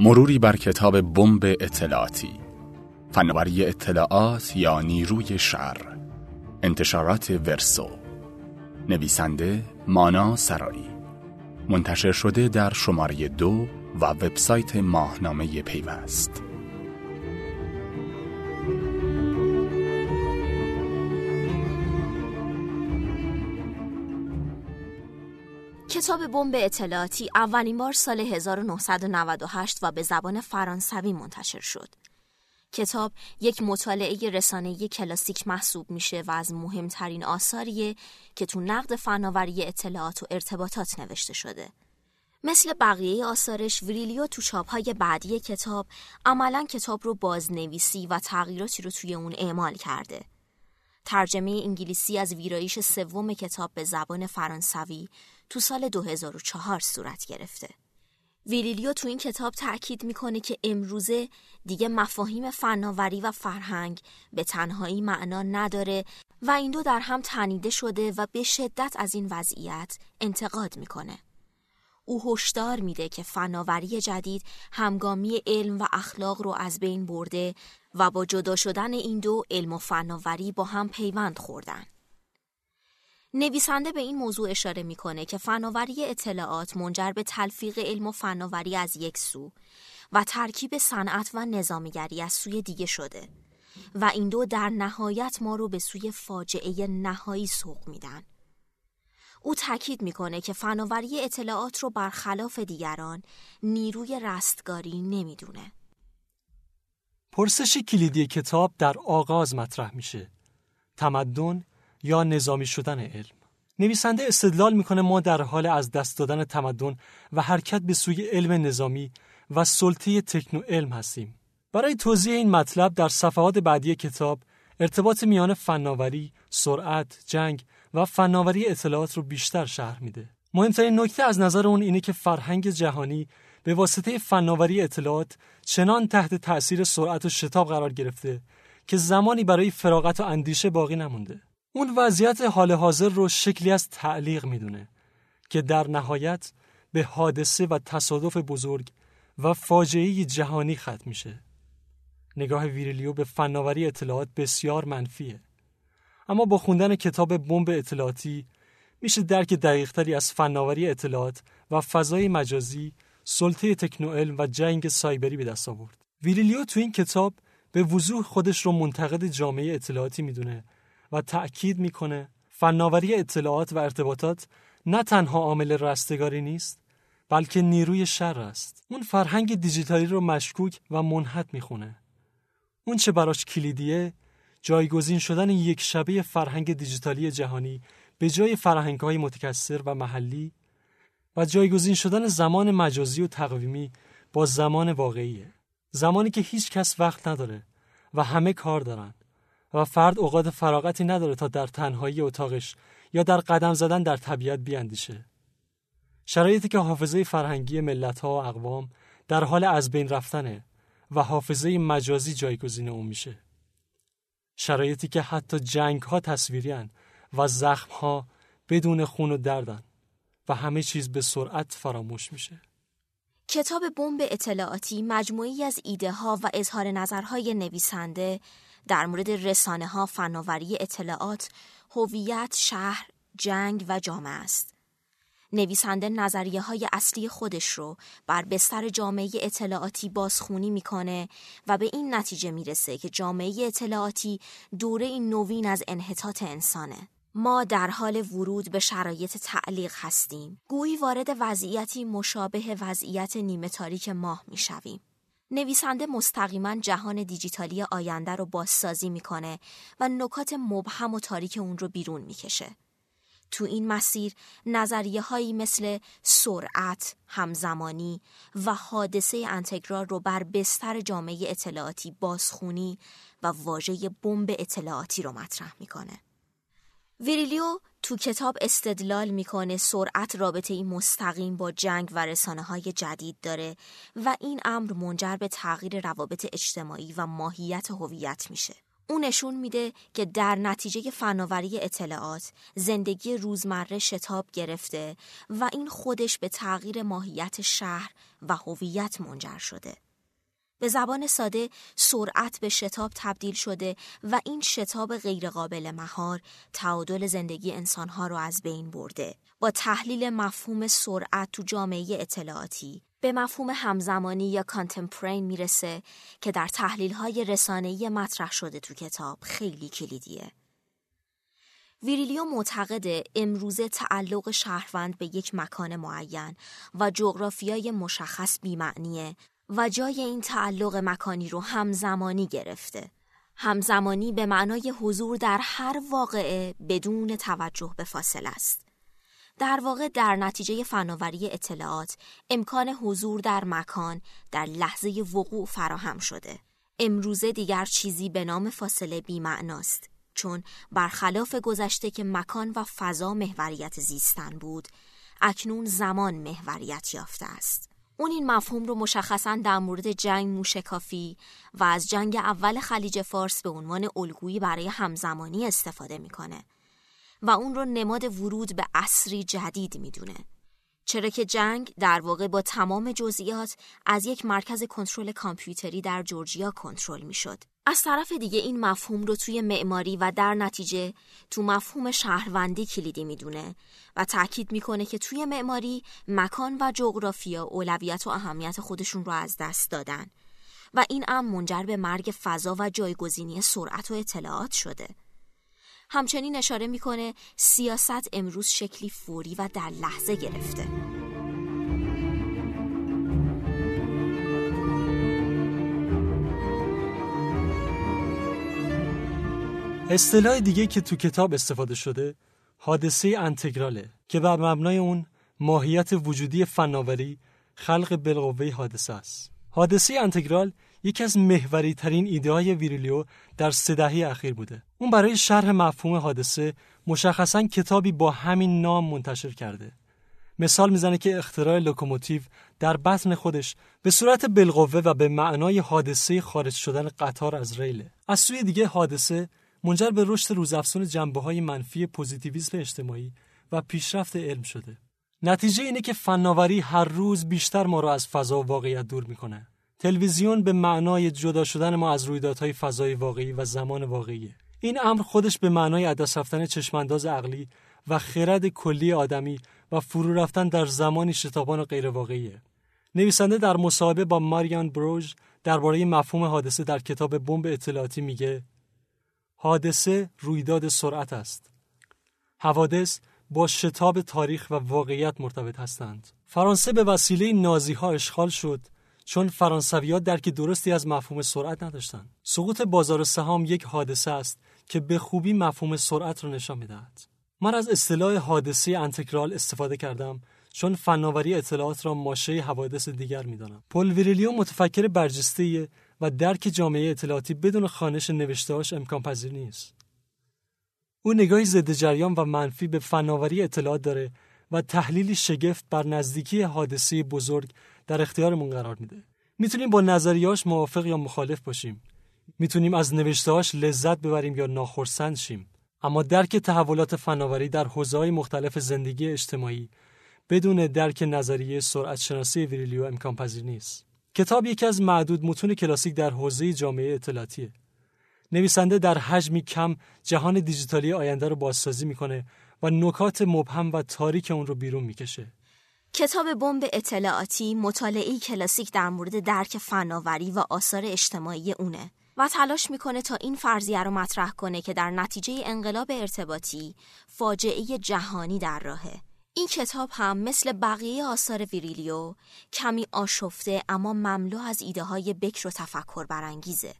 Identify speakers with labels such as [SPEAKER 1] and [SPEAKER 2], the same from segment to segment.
[SPEAKER 1] مروری بر کتاب بمب اطلاعاتی. فناوری اطلاعات یا نیروی شر. انتشارات ورسو. نویسنده مانا سرایی. منتشر شده در شماره دو و وبسایت ماهنامه پیوست.
[SPEAKER 2] کتاب بمب اطلاعاتی اولین بار سال 1998 و به زبان فرانسوی منتشر شد. کتاب یک مطالعه رسانه‌ای کلاسیک محسوب میشه و از مهمترین آثاریه که تو نقد فناوری اطلاعات و ارتباطات نوشته شده. مثل بقیه آثارش وریلیو تو چاپهای بعدی کتاب عملا کتاب رو بازنویسی و تغییراتی رو توی اون اعمال کرده. ترجمه انگلیسی از ویرایش سوم کتاب به زبان فرانسوی تو سال 2004 صورت گرفته. ویلیلیو تو این کتاب تأکید می‌کنه که امروزه دیگه مفاهیم فناوری و فرهنگ به تنهایی معنا نداره و این دو در هم تنیده شده و به شدت از این وضعیت انتقاد می‌کنه. او هشدار میده که فناوری جدید همگامی علم و اخلاق رو از بین برده و با جدا شدن این دو علم و فناوری با هم پیوند خوردن. نویسنده به این موضوع اشاره می‌کنه که فناوری اطلاعات منجر به تلفیق علم و فناوری از یک سو و ترکیب صنعت و نظامیگری از سوی دیگه شده و این دو در نهایت ما رو به سوی فاجعه نهایی سوق میدن. او تاکید می‌کنه که فناوری اطلاعات رو برخلاف دیگران نیروی رستگاری نمی‌دونه.
[SPEAKER 3] پرسش کلیدی کتاب در آغاز مطرح میشه. تمدن یا نظامی شدن علم. نویسنده استدلال می‌کنه ما در حال از دست دادن تمدن و حرکت به سوی علم نظامی و سلطه تکنو علم هستیم. برای توضیح این مطلب در صفحات بعدی کتاب ارتباط میان فناوری، سرعت، جنگ و فناوری اطلاعات رو بیشتر شرح میده. مهمترین نکته از نظر اون اینه که فرهنگ جهانی به واسطه فناوری اطلاعات چنان تحت تأثیر سرعت و شتاب قرار گرفته که زمانی برای فراغت و اندیشه باقی نمونده. اون وضعیت حال حاضر رو شکلی از تعلیق می‌دونه که در نهایت به حادثه و تصادف بزرگ و فاجعه جهانی ختم میشه. نگاه ویریلیو به فناوری اطلاعات بسیار منفیه. اما با خوندن کتاب بمب اطلاعاتی میشه درک دقیقتری از فناوری اطلاعات و فضای مجازی، سلطه تکنوئل و جنگ سایبری به دست آورد. ویریلیو تو این کتاب به وضوح خودش رو منتقد جامعه اطلاعاتی می‌دونه و تأکید می‌کنه فناوری اطلاعات و ارتباطات نه تنها عامل رستگاری نیست بلکه نیروی شر است. اون فرهنگ دیجیتالی رو مشکوک و منحت می‌خونه. اون چه براش کلیدیه جایگزین شدن یک شبه فرهنگ دیجیتالی جهانی به جای فرهنگ های متکثر و محلی و جایگزین شدن زمان مجازی و تقویمی با زمان واقعیه. زمانی که هیچ کس وقت نداره و همه کار دارن و فرد اوقات فراغتی نداره تا در تنهایی اتاقش یا در قدم زدن در طبیعت بیاندیشه. شرایطی که حافظه فرهنگی ملت ها و اقوام در حال از بین رفتنه و حافظه مجازی جایگزین اون میشه. شرایطی که حتی جنگ ها تصویری و زخم ها بدون خون و دردن و همه چیز به سرعت فراموش میشه.
[SPEAKER 2] کتاب بمب اطلاعاتی مجموعی از ایده ها و اظهار نظرهای نویسنده در مورد رسانه ها، فناوری اطلاعات، هویت، شهر، جنگ و جامعه است. نویسنده نظریه های اصلی خودش رو بر بستر جامعه اطلاعاتی بازخونی می‌کنه و به این نتیجه می‌رسه که جامعه اطلاعاتی دوره این نوین از انحطاط انسانه. ما در حال ورود به شرایط تعلیق هستیم. گویی وارد وضعیتی مشابه وضعیت نیمه تاریک ماه می‌شویم. نویسنده مستقیما جهان دیجیتالی آینده رو بازسازی می‌کنه و نکات مبهم و تاریک اون رو بیرون می‌کشه. تو این مسیر نظریه هایی مثل سرعت، همزمانی و حادثه انتگرال رو بر بستر جامعه اطلاعاتی بازخونی و واژه بمب اطلاعاتی رو مطرح می‌کنه. ویریلیو تو کتاب استدلال می‌کنه سرعت رابطه ای مستقیم با جنگ و رسانه های جدید داره و این امر منجر به تغییر روابط اجتماعی و ماهیت هویت میشه. او نشون میده که در نتیجه فناوری اطلاعات زندگی روزمره شتاب گرفته و این خودش به تغییر ماهیت شهر و هویت منجر شده. به زبان ساده سرعت به شتاب تبدیل شده و این شتاب غیرقابل مهار تعادل زندگی انسانها رو از بین برده. با تحلیل مفهوم سرعت تو جامعه اطلاعاتی به مفهوم همزمانی یا کانتمپرین می‌رسه که در تحلیل های رسانه‌ای مطرح شده تو کتاب خیلی کلیدیه. ویریلیو معتقد امروزه تعلق شهروند به یک مکان معین و جغرافیای مشخص بیمعنیه و جای این تعلق مکانی رو همزمانی گرفته. همزمانی به معنای حضور در هر واقعه بدون توجه به فاصله است. در واقع در نتیجه فناوری اطلاعات امکان حضور در مکان در لحظه وقوع فراهم شده. امروزه دیگر چیزی به نام فاصله بیمعناست چون برخلاف گذشته که مکان و فضا محوریت زیستن بود اکنون زمان محوریت یافته است. اون این مفهوم رو مشخصا در مورد جنگ موشکافی و از جنگ اول خلیج فارس به عنوان الگویی برای همزمانی استفاده می‌کنه و اون رو نماد ورود به عصری جدید می‌دونه. چرا که جنگ در واقع با تمام جزئیات از یک مرکز کنترل کامپیوتری در جورجیا کنترل می‌شد. از طرف دیگه این مفهوم رو توی معماری و در نتیجه تو مفهوم شهروندی کلیدی می‌دونه و تاکید می‌کنه که توی معماری مکان و جغرافیا اولویت و اهمیت خودشون رو از دست دادن و این هم منجر به مرگ فضا و جایگزینی سرعت و اطلاعات شده. همچنین اشاره می‌کنه سیاست امروز شکلی فوری و در لحظه گرفته.
[SPEAKER 3] اصطلاح دیگه که تو کتاب استفاده شده حادثه انتگراله که بر مبنای اون ماهیت وجودی فناوری خلق بالقوه حادثه است. حادثه انتگرال یکی از محوری ترین ایده های ویریلیو در سه دهه اخیر بوده. اون برای شرح مفهوم حادثه مشخصا کتابی با همین نام منتشر کرده. مثال می‌زنه که اختراع لوکوموتیو در بطن خودش به صورت بالقوه و به معنای حادثه خارج شدن قطار از ریله. از سوی دیگه حادثه منجر به رشد روزافزون جنبه های منفی پوزیتیویسم اجتماعی و پیشرفت علم شده. نتیجه اینه که فناوری هر روز بیشتر ما را از فضا و واقعیت دور می‌کنه. تلویزیون به معنای جدا شدن ما از رویدادهای فضای واقعی و زمان واقعیه. این امر خودش به معنای عدس رفتن چشمانداز عقلی و خرد کلی آدمی و فرو رفتن در زمانی شتابان و غیر واقعیه. نویسنده در مصاحبه با ماریان بروژ درباره مفهوم حادثه در کتاب بمب اطلاعاتی میگه حادثه رویداد سرعت است. حوادث با شتاب تاریخ و واقعیت مرتبط هستند. فرانسه به وسیله نازی ها اشغال شد چون فرانسویات درک درستی از مفهوم سرعت نداشتند. سقوط بازار سهام یک حادثه است که به خوبی مفهوم سرعت را نشان می‌دهد. من از اصطلاح حادثه انتگرال استفاده کردم چون فناوری اطلاعات را ماشه حوادث دیگر می‌دانم. پل ویریلیو متفکر برجسته و درک جامعه اطلاعاتی بدون خانش نوشتهاش امکان پذیر نیست. او نگاهی ضد جریان و منفی به فناوری اطلاعات داره و تحلیلی شگفت بر نزدیکی حادثه بزرگ در اختیارمون قرار میده. می‌تونیم با نظریاش موافق یا مخالف باشیم. می‌تونیم از نوشتهاش لذت ببریم یا ناخرسند شیم. اما درک تحولات فناوری در حوزه‌های مختلف زندگی اجتماعی بدون درک نظریه سرعت شناسی ویریلیو امکان پذیر نیست. کتاب یکی از معدود متون کلاسیک در حوزه جامعه اطلاعاتیه. نویسنده در حجمی کم جهان دیجیتالی آینده رو بازسازی می‌کنه و نکات مبهم و تاریک اون رو بیرون می‌کشه.
[SPEAKER 2] کتاب بمب اطلاعاتی مطالعه کلاسیک در مورد درک فناوری و آثار اجتماعی اونه و تلاش می‌کنه تا این فرضیه رو مطرح کنه که در نتیجه انقلاب ارتباطی فاجعه جهانی در راهه. این کتاب هم مثل بقیه آثار ویریلیو کمی آشفته اما مملو از ایده های بکر و تفکر برانگیزه.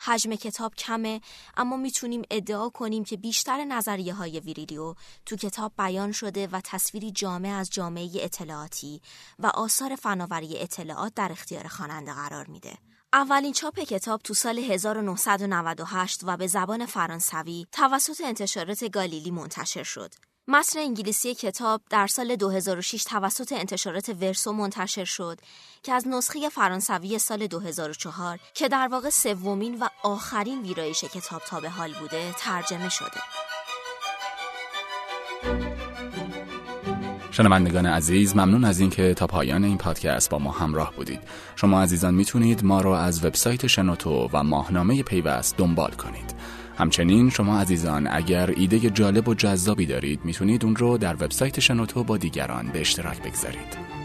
[SPEAKER 2] حجم کتاب کمه اما می‌تونیم ادعا کنیم که بیشتر نظریه های ویریلیو تو کتاب بیان شده و تصویری جامع از جامعه اطلاعاتی و آثار فناوری اطلاعات در اختیار خواننده قرار میده. اولین چاپ کتاب تو سال 1998 و به زبان فرانسوی توسط انتشارات گالیلی منتشر شد. متن انگلیسی کتاب در سال 2006 توسط انتشارات ورسو منتشر شد که از نسخه فرانسوی سال 2004 که در واقع سومین و آخرین ویرایش کتاب تا به حال بوده ترجمه شده.
[SPEAKER 1] شنوندگان عزیز ممنون از اینکه تا پایان این پادکست با ما همراه بودید شما عزیزان می‌تونید ما رو از وبسایت شنوتو و ماهنامه پیوست دنبال کنید همچنین شما عزیزان اگر ایده جالب و جذابی دارید می‌تونید اون رو در وبسایت شنوتو با دیگران به اشتراک بگذارید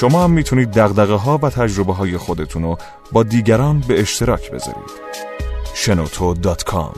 [SPEAKER 4] شما هم می‌تونید دقدقه ها و تجربه های خودتون رو با دیگران به اشتراک بذارید. شنوتو.com